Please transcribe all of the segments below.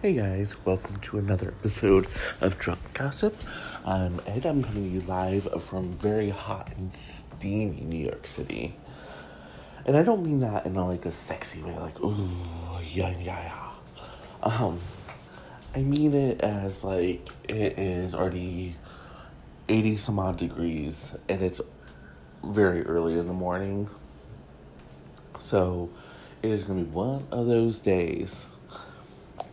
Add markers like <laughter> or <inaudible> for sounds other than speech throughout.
Hey guys, welcome to another episode of Drunk Gossip. I'm Ed. I'm coming to you live from very hot and steamy New York City. And I don't mean that in a, like a sexy way, like, ooh, yeah, yeah, yeah. Um, I mean it as like it is already 80 some odd degrees and it's very early in the morning. So it is going to be one of those days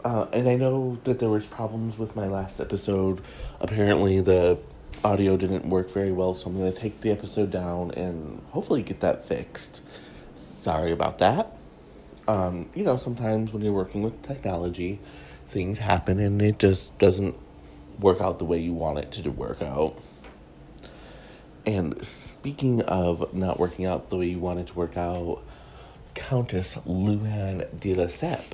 uh, and I know that there was problems with my last episode. Apparently, the audio didn't work very well, so I'm going to take the episode down and hopefully get that fixed. Sorry about that. Um, you know, sometimes when you're working with technology, things happen and it just doesn't work out the way you want it to work out. And speaking of not working out the way you want it to work out, Countess Luann de Lesseps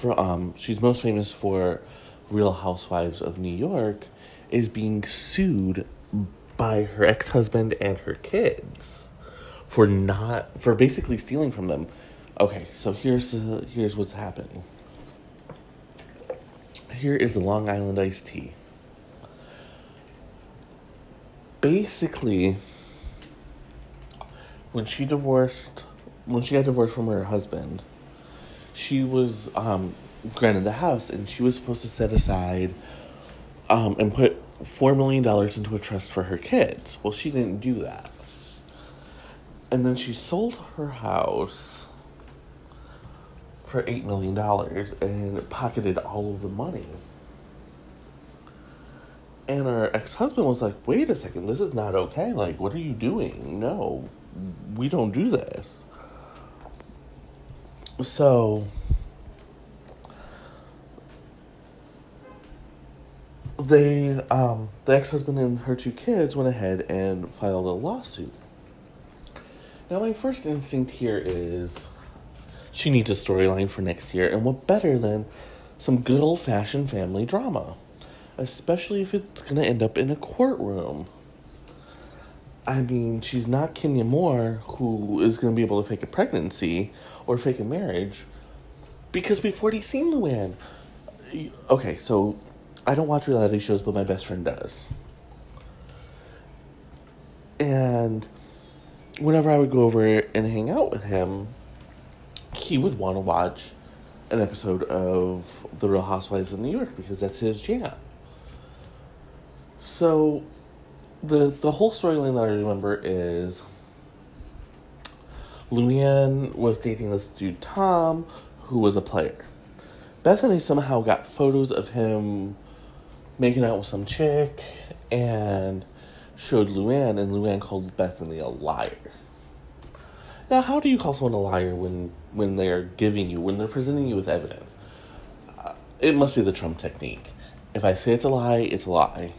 for, um, she's most famous for Real Housewives of New York, is being sued by her ex husband and her kids for not for basically stealing from them. Okay, so here's the here's what's happening. Here is the Long Island iced tea. Basically, when she divorced, when she got divorced from her husband, she was um, granted the house, and she was supposed to set aside um, and put four million dollars into a trust for her kids. Well, she didn't do that, and then she sold her house for eight million dollars and pocketed all of the money. And her ex husband was like, "Wait a second, this is not okay. Like, what are you doing? No, we don't do this." So they um the ex-husband and her two kids went ahead and filed a lawsuit. Now my first instinct here is she needs a storyline for next year and what better than some good old-fashioned family drama, especially if it's going to end up in a courtroom. I mean, she's not Kenya Moore, who is going to be able to fake a pregnancy or fake a marriage, because we've already seen Luann. Okay, so I don't watch reality shows, but my best friend does. And whenever I would go over and hang out with him, he would want to watch an episode of The Real Housewives of New York because that's his jam. So the the whole storyline that I remember is Luann was dating this dude Tom, who was a player. Bethany somehow got photos of him making out with some chick and showed Luann, and Luann called Bethany a liar. Now, how do you call someone a liar when when they are giving you, when they're presenting you with evidence? Uh, it must be the Trump technique. If I say it's a lie, it's a lie.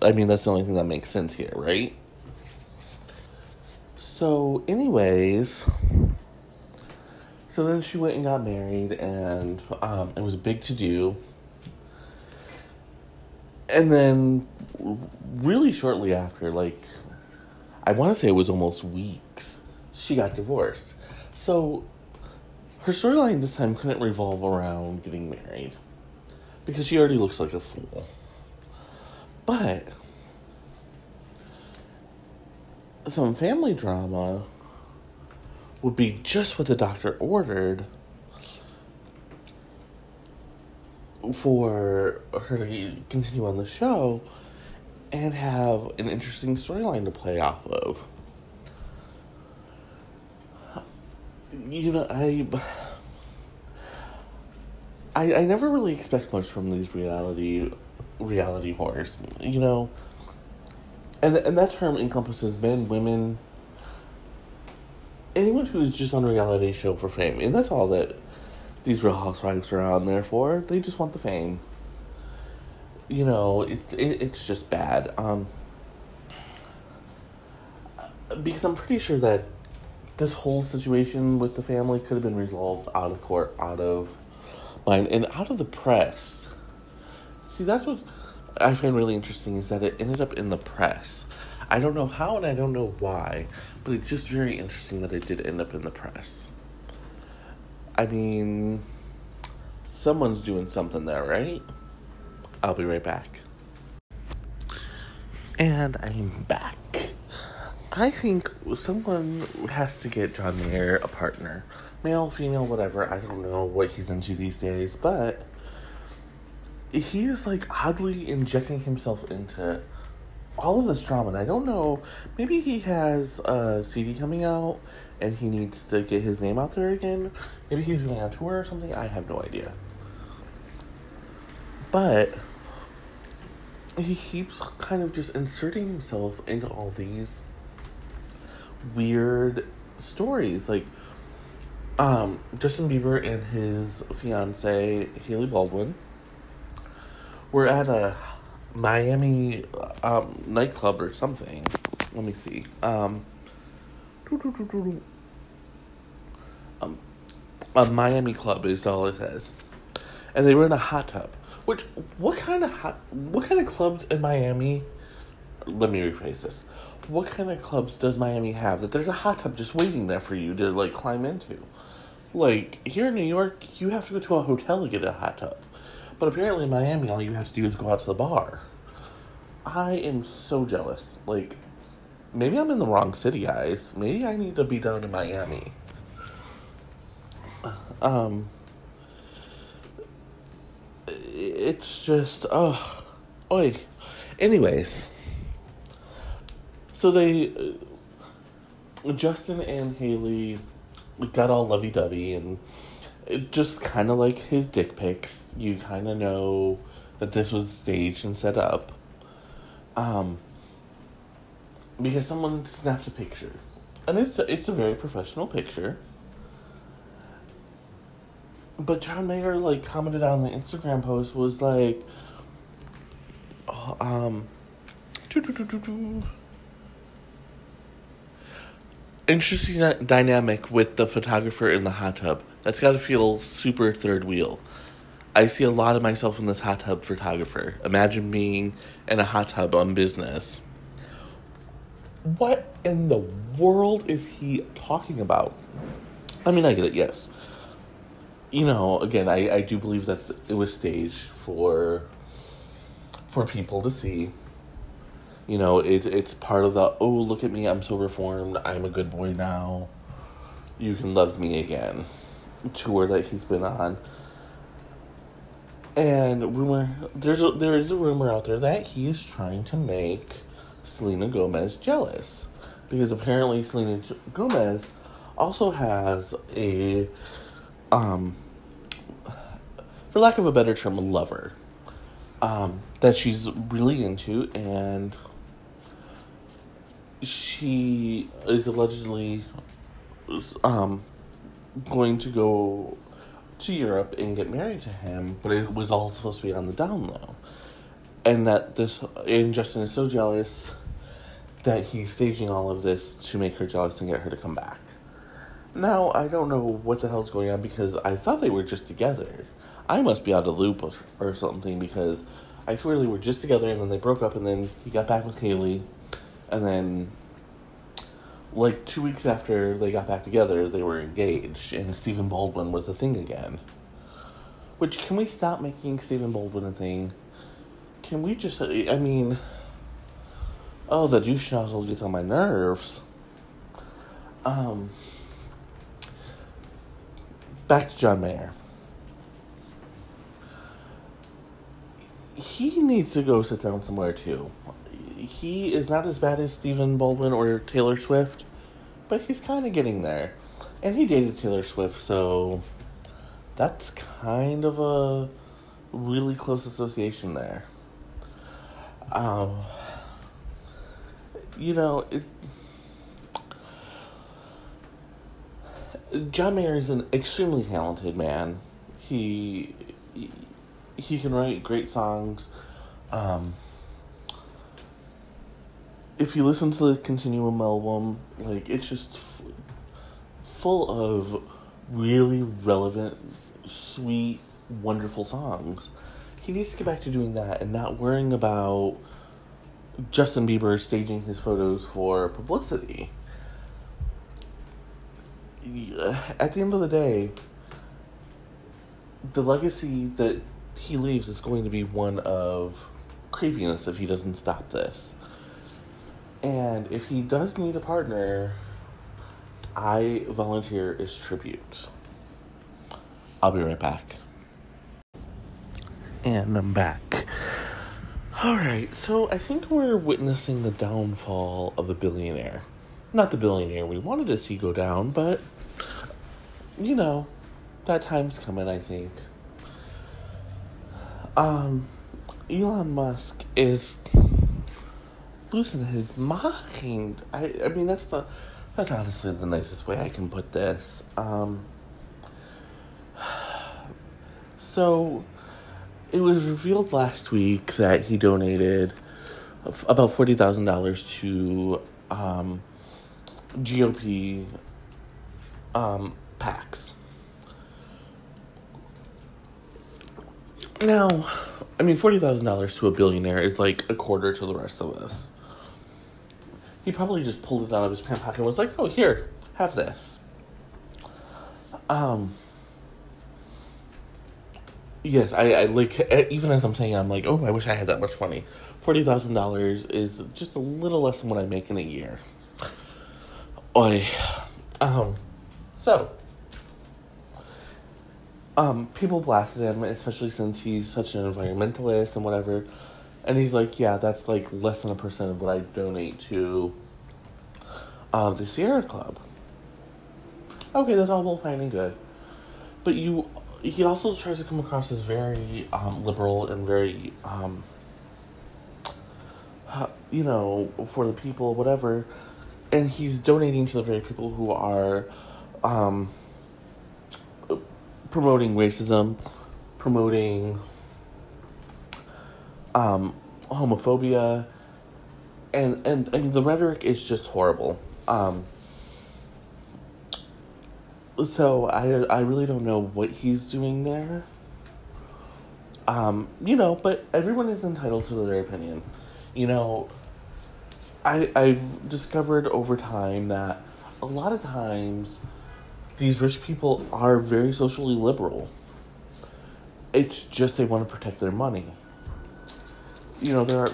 I mean, that's the only thing that makes sense here, right? So, anyways, so then she went and got married, and um, it was a big to do. And then, really shortly after, like, I want to say it was almost weeks, she got divorced. So, her storyline this time couldn't revolve around getting married because she already looks like a fool. But some family drama would be just what the doctor ordered for her to continue on the show and have an interesting storyline to play off of. You know, I, I I never really expect much from these reality reality horrors. You know, and and that term encompasses men, women, anyone who's just on a reality show for fame, and that's all that these Real Housewives are on there for. They just want the fame. You know, it's it, it's just bad. Um, because I'm pretty sure that this whole situation with the family could have been resolved out of court, out of mind, and out of the press. See, that's what I find really interesting is that it ended up in the press. I don't know how and I don't know why, but it's just very interesting that it did end up in the press. I mean, someone's doing something there, right? I'll be right back. And I'm back. I think someone has to get John Mayer a partner. Male, female, whatever. I don't know what he's into these days, but he is like oddly injecting himself into all of this drama. And I don't know, maybe he has a CD coming out and he needs to get his name out there again. Maybe he's going on tour or something. I have no idea. But he keeps kind of just inserting himself into all these weird stories. Like, um, Justin Bieber and his fiance, Hailey Baldwin, were at a Miami um, nightclub or something. Let me see. Um, um, a Miami club is all it says, and they were in a hot tub. Which what kind of hot, what kind of clubs in Miami? Let me rephrase this. What kind of clubs does Miami have that there's a hot tub just waiting there for you to like climb into? Like here in New York, you have to go to a hotel to get a hot tub, but apparently in Miami, all you have to do is go out to the bar. I am so jealous. Like, maybe I'm in the wrong city, guys. Maybe I need to be down in Miami. Um, it's just, oh, oi. Anyways, so they, uh, Justin and Hailey got all lovey dovey, and it just kind of like his dick pics. You kind of know that this was staged and set up. Um, because someone snapped a picture, and it's a, it's a very professional picture. But John Mayer like commented on the Instagram post was like, oh, um, interesting dynamic with the photographer in the hot tub. That's got to feel super third wheel. I see a lot of myself in this hot tub photographer. Imagine being in a hot tub on business. What in the world is he talking about? I mean, I get it, yes. You know, again, I, I do believe that it was staged for for people to see. You know, it, it's part of the, oh, look at me, I'm so reformed, I'm a good boy now, you can love me again tour that he's been on. And rumor there's a, there is a rumor out there that he is trying to make Selena Gomez jealous. Because apparently Selena Gomez also has a um for lack of a better term a lover um that she's really into. And she is allegedly um going to go to Europe and get married to him, but it was all supposed to be on the down low. And that this, and Justin is so jealous that he's staging all of this to make her jealous and get her to come back. Now, I don't know what the hell's going on because I thought they were just together. I must be out of loop or, something because I swear they were just together and then they broke up and then he got back with Hailey and then like two weeks after they got back together, they were engaged, and Stephen Baldwin was a thing again. Which can we stop making Stephen Baldwin a thing? Can we just? I mean, oh, the douche nozzle gets on my nerves. Um, back to John Mayer. He needs to go sit down somewhere too he is not as bad as Stephen Baldwin or Taylor Swift, but he's kind of getting there. And he dated Taylor Swift, so that's kind of a really close association there. Um, you know, it, John Mayer is an extremely talented man. He he, can write great songs. Um, if you listen to the Continuum album, like it's just f- full of really relevant, sweet, wonderful songs. He needs to get back to doing that and not worrying about Justin Bieber staging his photos for publicity. At the end of the day, the legacy that he leaves is going to be one of creepiness if he doesn't stop this. And if he does need a partner, I volunteer as tribute. I'll be right back. And I'm back. Alright, so I think we're witnessing the downfall of the billionaire. Not the billionaire we wanted to see go down, but, you know, that time's coming, I think. Um, Elon Musk is losing his mind. I, I mean, that's the, that's honestly the nicest way I can put this. Um, <sighs> so, it was revealed last week that he donated about forty thousand dollars to um, GOP um, PACs. Now, I mean, forty thousand dollars to a billionaire is like a quarter to the rest of us. He probably just pulled it out of his pant pocket and was like, "Oh, here, have this." Um. Yes, I, I like even as I'm saying, I'm like, oh, I wish I had that much money. Forty thousand dollars is just a little less than what I make in a year. Oi, um, so um, people blasted him, especially since he's such an environmentalist and whatever. And he's like, yeah, that's like less than a percent of what I donate to uh, the Sierra Club. Okay, that's all well fine and good. But you, he also tries to come across as very um, liberal and very, um, you know, for the people, whatever. And he's donating to the very people who are um, promoting racism, promoting um, homophobia, and and I mean the rhetoric is just horrible. Um, so I I really don't know what he's doing there. Um, you know, but everyone is entitled to their opinion. You know, I I've discovered over time that a lot of times these rich people are very socially liberal. It's just they want to protect their money. You know, there are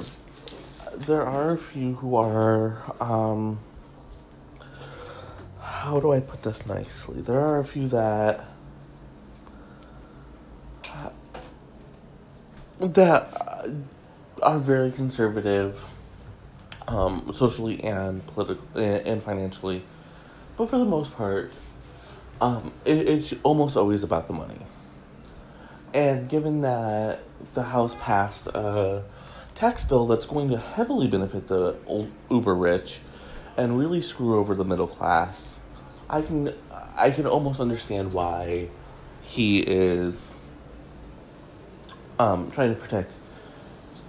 there are a few who are um how do I put this nicely? There are a few that that are very conservative um, socially and politically and financially but for the most part um, it, it's almost always about the money. And given that the House passed a tax bill that's going to heavily benefit the uber rich and really screw over the middle class, I can I can almost understand why he is um, trying to protect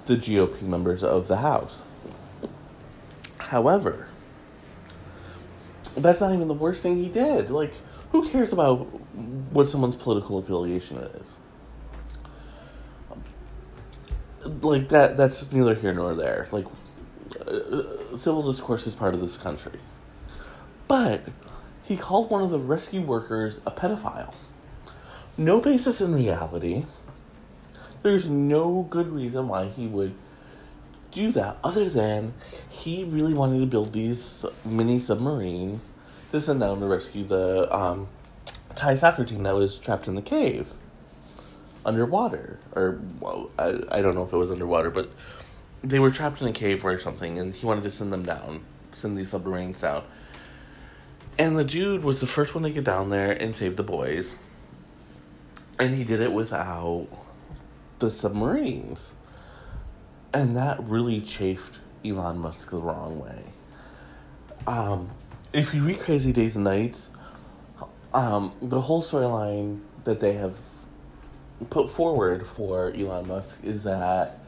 the GOP members of the House. However, that's not even the worst thing he did. Like, who cares about what someone's political affiliation is? Like that that's neither here nor there. Like uh, civil discourse is part of this country. But he called one of the rescue workers a pedophile. No basis in reality. There's no good reason why he would do that other than he really wanted to build these mini submarines to send down to rescue the um, Thai soccer team that was trapped in the cave underwater. Or, well, I, I don't know if it was underwater, but they were trapped in a cave or something, and he wanted to send them down, send these submarines down. And the dude was the first one to get down there and save the boys. And he did it without the submarines. And that really chafed Elon Musk the wrong way. Um, if you read Crazy Days and Nights, um, the whole storyline that they have put forward for Elon Musk is that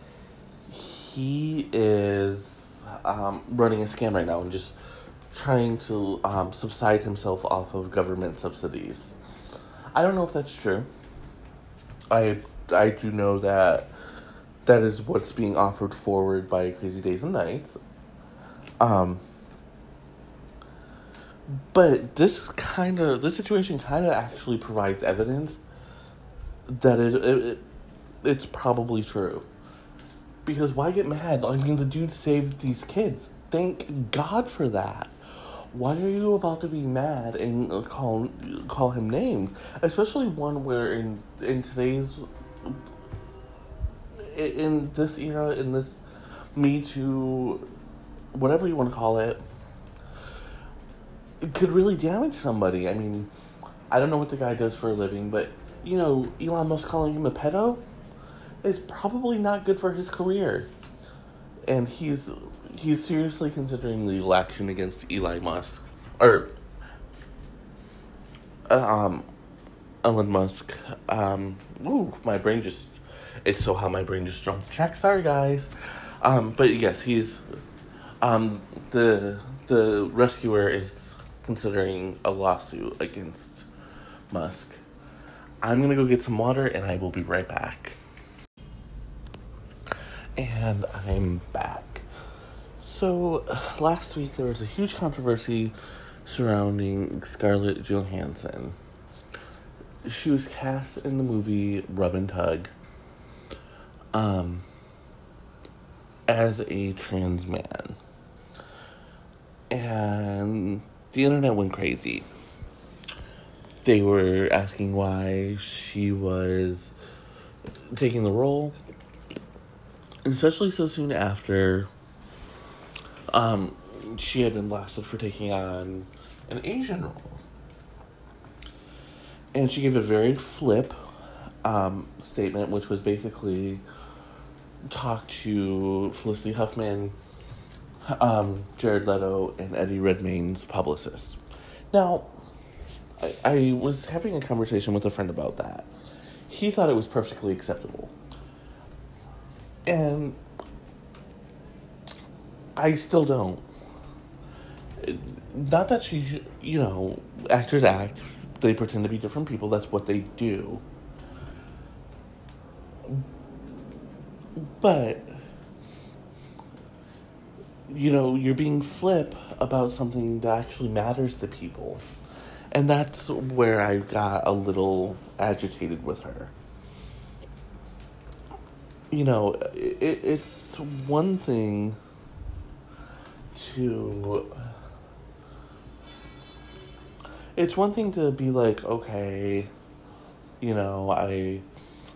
he is um, running a scam right now and just trying to um, subside himself off of government subsidies. I don't know if that's true. I I do know that that is what's being offered forward by Crazy Days and Nights. Um, but this kind of this situation kind of actually provides evidence that it, it, it it's probably true. Because why get mad? I mean, the dude saved these kids. Thank God for that. Why are you about to be mad and call call him names, especially one where in in today's in this era in this Me Too, whatever you want to call it, it could really damage somebody. I mean, I don't know what the guy does for a living, but you know, Elon Musk calling him a pedo is probably not good for his career. And he's he's seriously considering legal action against Elon Musk or um Elon Musk. Um ooh, my brain just it's so how my brain just jumped the track. Sorry guys. Um but yes, he's um the the rescuer is considering a lawsuit against Musk. I'm gonna go get some water and I will be right back. And I'm back. So, last week there was a huge controversy surrounding Scarlett Johansson. She was cast in the movie Rub and Tug um, as a trans man. And the internet went crazy. They were asking why she was taking the role, especially so soon after um, she had been blasted for taking on an Asian role. And she gave a very flip um, statement, which was basically talk to Felicity Huffman, um, Jared Leto, and Eddie Redmayne's publicist. Now, I, I was having a conversation with a friend about that. He thought it was perfectly acceptable. And I still don't. Not that she, you know, actors act, they pretend to be different people, that's what they do. But, you know, you're being flip about something that actually matters to people. And that's where I got a little agitated with her. You know, it, it's one thing to it's one thing to be like okay you know i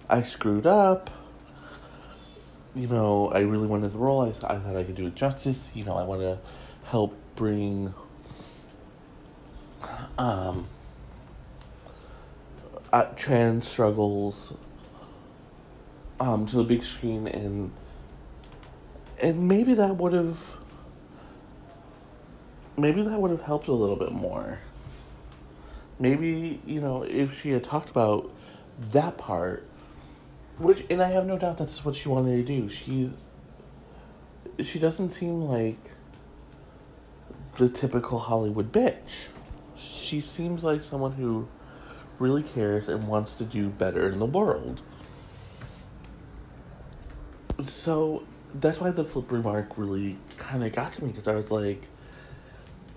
i screwed up. You know i really wanted the role. I, th- I thought i could do it justice. You know i want to help bring um uh, trans struggles um to the big screen and and maybe that would have maybe that would have helped a little bit more. Maybe, you know, if she had talked about that part, which, and I have no doubt that's what she wanted to do. She, she doesn't seem like the typical Hollywood bitch. She seems like someone who really cares and wants to do better in the world. So that's why the flip remark really kind of got to me because I was like,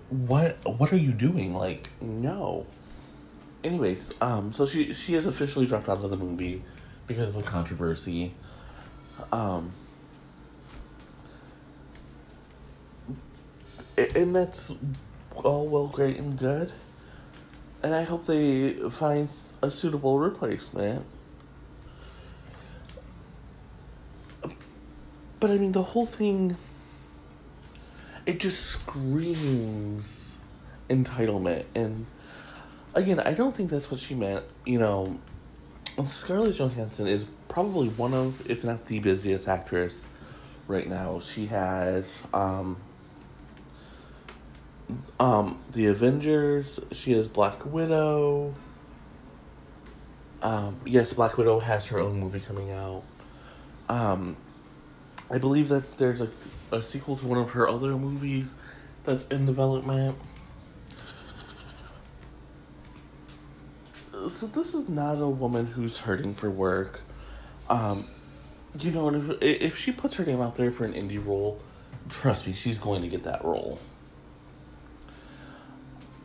what what are you doing? Like, no. Anyways, um, so she she has officially dropped out of the movie because of the controversy. Um, and that's all well, great and good. And I hope they find a suitable replacement. But I mean, the whole thing it just screams entitlement. And again, I don't think that's what she meant. You know, Scarlett Johansson is probably one of, if not the busiest actress right now. She has um, um, the Avengers. She has Black Widow. Um, yes, Black Widow has her own movie coming out. Um, I believe that there's a a sequel to one of her other movies that's in development. So this is not a woman who's hurting for work. Um, you know, if if she puts her name out there for an indie role, trust me, she's going to get that role.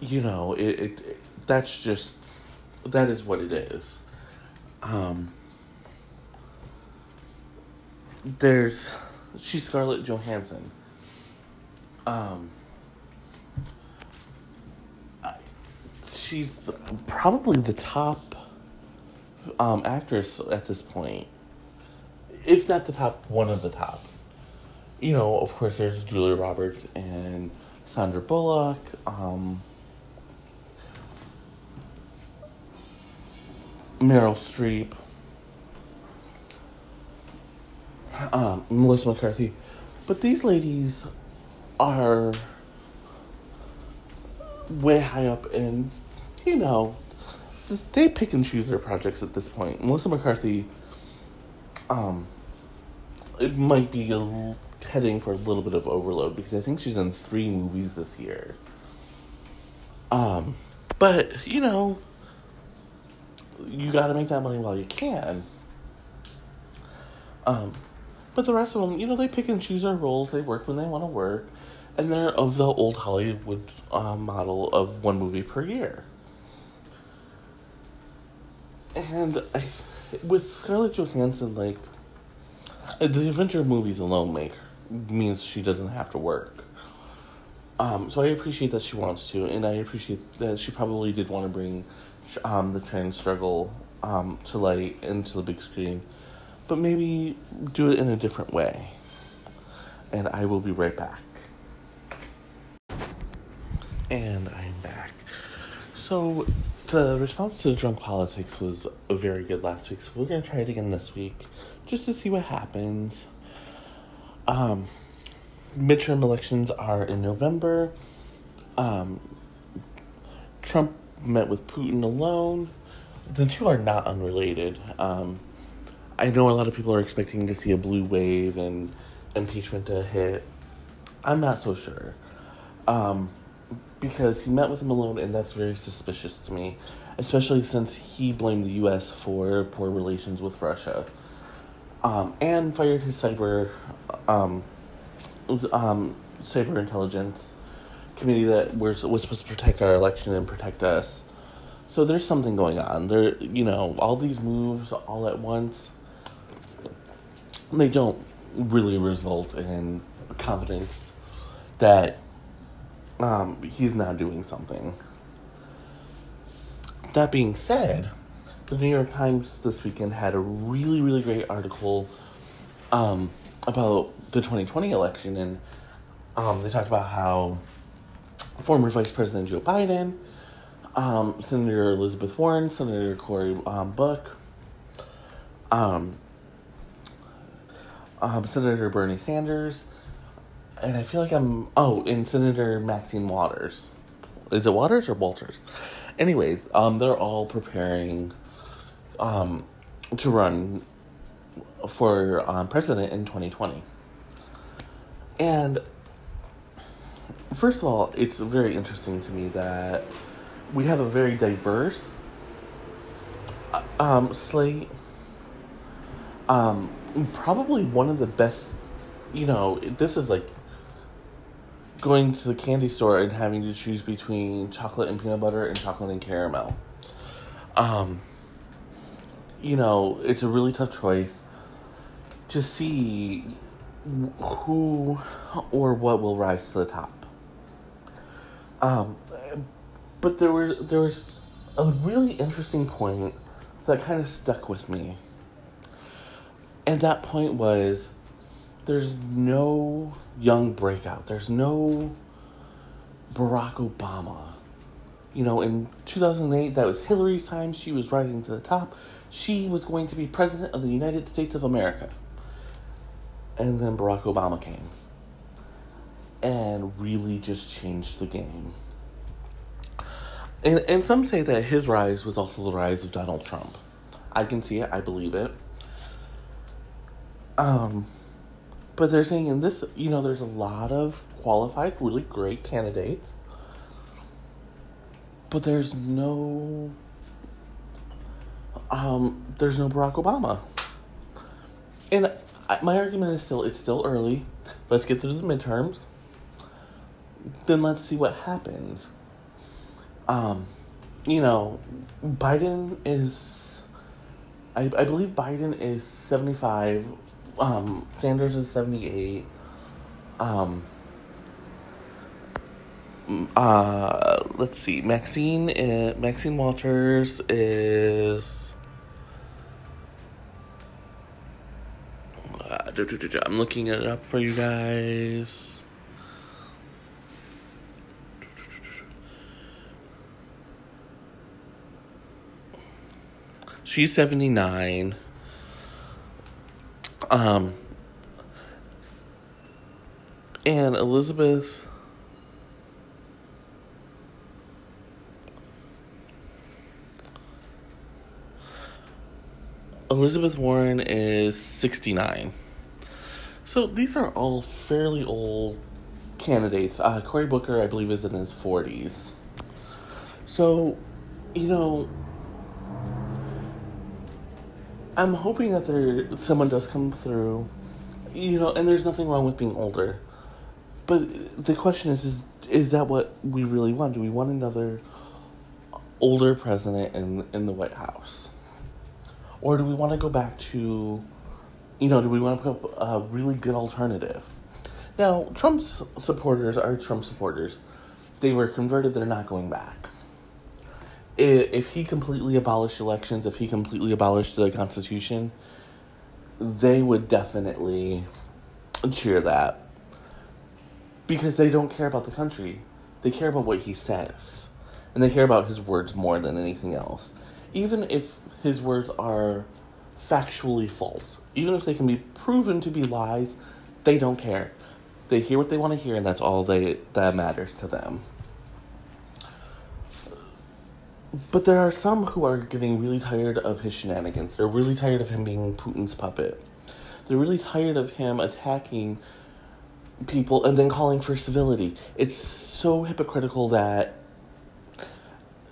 You know, it, it, it that's just that is what it is. Um, there's she's Scarlett Johansson. Um, she's probably the top um, actress at this point, if not the top, one of the top. You know, of course, there's Julia Roberts and Sandra Bullock. Um, Meryl Streep, um, Melissa McCarthy, but these ladies are way high up in, you know, they pick and choose their projects at this point. Melissa McCarthy, um, it might be heading for a little bit of overload because I think she's in three movies this year. Um, but you know, you got to make that money while you can. Um, but the rest of them, you know, they pick and choose their roles. They work when they want to work, and they're of the old Hollywood uh, model of one movie per year. And I, with Scarlett Johansson, like the Avenger movies alone make means she doesn't have to work. Um, so I appreciate that she wants to, and I appreciate that she probably did want to bring um, the trans struggle um, to light into the big screen, but maybe do it in a different way. And I will be right back. And I'm back. So the response to drunk politics was very good last week, so we're gonna try it again this week, just to see what happens. Um, midterm elections are in November. Um, Trump met with Putin alone. The two are not unrelated. Um, I know a lot of people are expecting to see a blue wave and impeachment to hit. I'm not so sure. Um, because he met with him alone, and that's very suspicious to me, especially since he blamed the U.S. for poor relations with Russia, um, and fired his cyber, um, um, cyber intelligence committee that was was supposed to protect our election and protect us. So there's something going on. There, you know, all these moves all at once. They don't really result in confidence that um, he's not doing something. That being said, the New York Times this weekend had a really, really great article um, about the 2020 election, and um, they talked about how former Vice President Joe Biden, um, Senator Elizabeth Warren, Senator Cory um, Buck, um, um, Senator Bernie Sanders, and I feel like I'm oh, and Senator Maxine Waters. Is it Waters or Walters? Anyways, um, they're all preparing um, to run for um, president in 2020. And first of all, it's very interesting to me that we have a very diverse uh, um, slate. Um, probably one of the best, you know, this is like going to the candy store and having to choose between chocolate and peanut butter and chocolate and caramel. Um, you know, it's a really tough choice to see who or what will rise to the top. Um, but there were there was a really interesting point that kind of stuck with me. And that point was there's no young breakout. There's no Barack Obama. You know, in 2008, that was Hillary's time. She was rising to the top. She was going to be president of the United States of America. And then Barack Obama came and really just changed the game. And, and some say that his rise was also the rise of Donald Trump. I can see it, I believe it. Um, but they're saying in this, you know, there's a lot of qualified, really great candidates, but there's no, um, there's no Barack Obama. And my argument is still, it's still early. Let's get through the midterms. Then let's see what happens. Um, you know, Biden is I, I believe Biden is 75. Um, Sanders is 78. Um, uh, let's see. Maxine, uh, Maxine Waters is. Uh, I'm looking it up for you guys. She's 79. Um, and Elizabeth. Elizabeth Warren is 69. So these are all fairly old candidates. Uh, Cory Booker, I believe, is in his 40s. So, you know, I'm hoping that there someone does come through, you know, and there's nothing wrong with being older. But the question is, is is that what we really want? Do we want another older president in in the White House, or do we want to go back to, you know, do we want to put up a really good alternative? Now, Trump's supporters are Trump supporters. They were converted. They're not going back if he completely abolished elections, if he completely abolished the Constitution, they would definitely cheer that. Because they don't care about the country. They care about what he says. And they care about his words more than anything else. Even if his words are factually false, even if they can be proven to be lies, they don't care. They hear what they want to hear, and that's all they that matters to them. But there are some who are getting really tired of his shenanigans. They're really tired of him being Putin's puppet. They're really tired of him attacking people and then calling for civility. It's so hypocritical that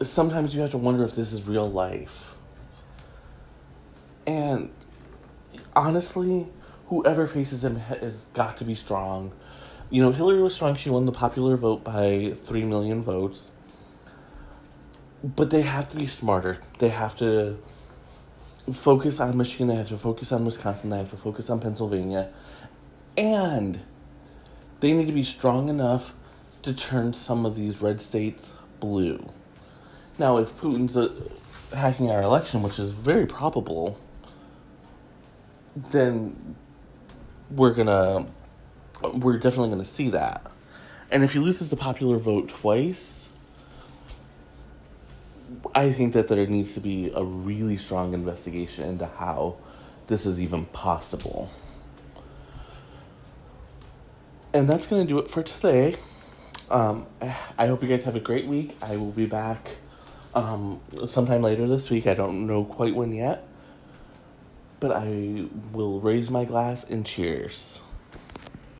sometimes you have to wonder if this is real life. And honestly, whoever faces him has got to be strong. You know, Hillary was strong. She won the popular vote by 3 million votes but they have to be smarter. They have to focus on Michigan, they have to focus on Wisconsin, they have to focus on Pennsylvania. And they need to be strong enough to turn some of these red states blue. Now, if Putin's uh, hacking our election, which is very probable, then we're gonna, we're definitely gonna see that. And if he loses the popular vote twice, I think that there needs to be a really strong investigation into how this is even possible. And that's going to do it for today. Um, I hope you guys have a great week. I will be back um, sometime later this week. I don't know quite when yet. But I will raise my glass and cheers.